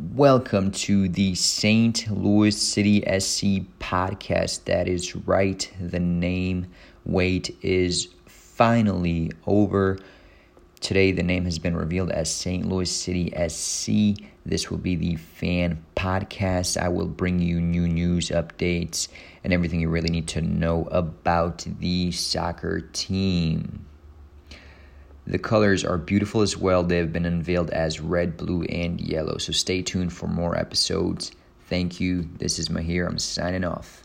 Welcome to the St. Louis City SC podcast. That is right. The name wait is finally over. Today, the name has been revealed as St. Louis City SC. This will be the fan podcast. I will bring you new news updates and everything you really need to know about the soccer team. The colors are beautiful as well. They have been unveiled as red, blue, and yellow. So stay tuned for more episodes. Thank you. This is Mahir. I'm signing off.